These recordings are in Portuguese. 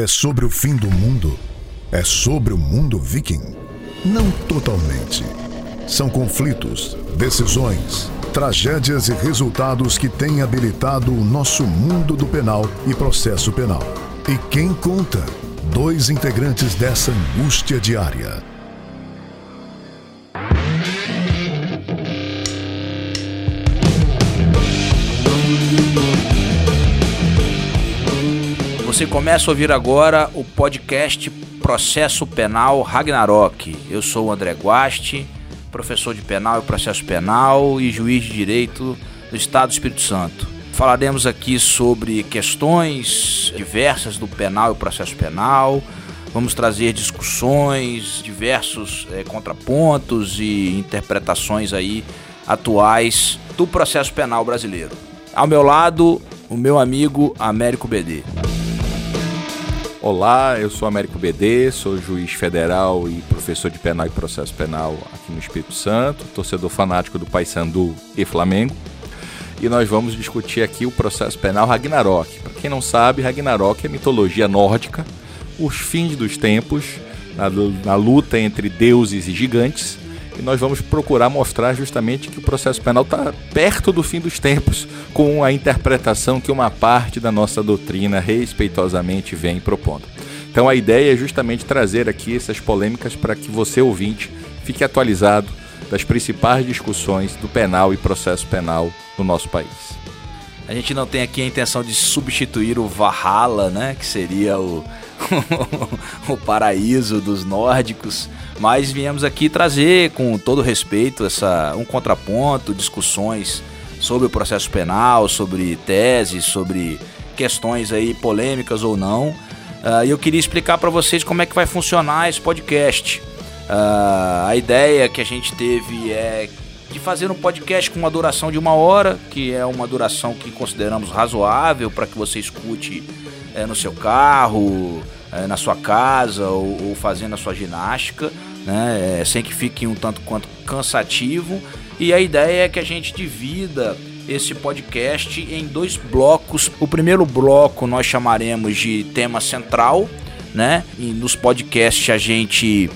é sobre o fim do mundo? É sobre o mundo viking? Não totalmente. São conflitos, decisões, tragédias e resultados que têm habilitado o nosso mundo do penal e processo penal. E quem conta? Dois integrantes dessa angústia diária. Você começa a ouvir agora o podcast Processo Penal Ragnarok. Eu sou o André Guasti, professor de penal e processo penal e juiz de direito do Estado do Espírito Santo. Falaremos aqui sobre questões diversas do penal e processo penal. Vamos trazer discussões, diversos é, contrapontos e interpretações aí atuais do processo penal brasileiro. Ao meu lado, o meu amigo Américo BD. Olá, eu sou Américo BD, sou juiz federal e professor de penal e processo penal aqui no Espírito Santo, torcedor fanático do Paysandu e Flamengo. E nós vamos discutir aqui o processo penal Ragnarok. Para quem não sabe, Ragnarok é mitologia nórdica, os fins dos tempos, na, na luta entre deuses e gigantes. E nós vamos procurar mostrar justamente que o processo penal está perto do fim dos tempos, com a interpretação que uma parte da nossa doutrina respeitosamente vem propondo. Então a ideia é justamente trazer aqui essas polêmicas para que você, ouvinte, fique atualizado das principais discussões do penal e processo penal no nosso país. A gente não tem aqui a intenção de substituir o Valhalla, né, que seria o, o paraíso dos nórdicos, mas viemos aqui trazer com todo respeito essa um contraponto, discussões sobre o processo penal, sobre teses, sobre questões aí polêmicas ou não. Uh, e eu queria explicar para vocês como é que vai funcionar esse podcast. Uh, a ideia que a gente teve é de fazer um podcast com uma duração de uma hora, que é uma duração que consideramos razoável para que você escute é, no seu carro, é, na sua casa ou, ou, fazendo a sua ginástica, né, é, sem que fique um tanto quanto cansativo. E a ideia é que a gente divida esse podcast em dois blocos. O primeiro bloco nós chamaremos de tema central, né? E nos podcasts a gente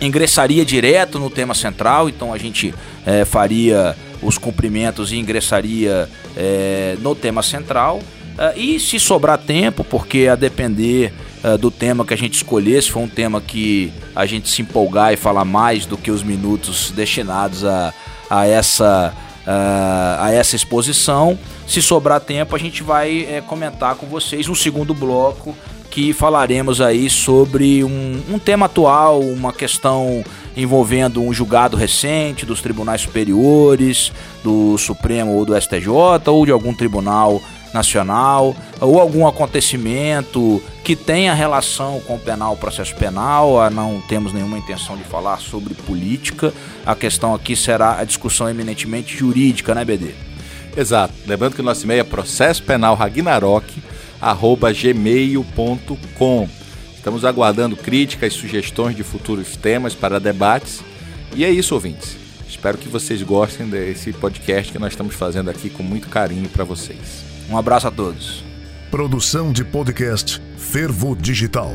ingressaria direto no tema central, então a gente é, faria os cumprimentos e ingressaria é, no tema central. Uh, e se sobrar tempo, porque a depender uh, do tema que a gente escolher, se for um tema que a gente se empolgar e falar mais do que os minutos destinados a, a essa uh, a essa exposição. Se sobrar tempo, a gente vai é, comentar com vocês um segundo bloco que falaremos aí sobre um, um tema atual, uma questão envolvendo um julgado recente dos tribunais superiores, do Supremo ou do STJ, ou de algum tribunal nacional, ou algum acontecimento que tenha relação com o penal, processo penal. Não temos nenhuma intenção de falar sobre política. A questão aqui será a discussão eminentemente jurídica, né, BD? Exato. Lembrando que o nosso e-mail é processo penal Ragnarok gmail.com. Estamos aguardando críticas sugestões de futuros temas para debates. E é isso, ouvintes. Espero que vocês gostem desse podcast que nós estamos fazendo aqui com muito carinho para vocês. Um abraço a todos. Produção de podcast Fervo Digital.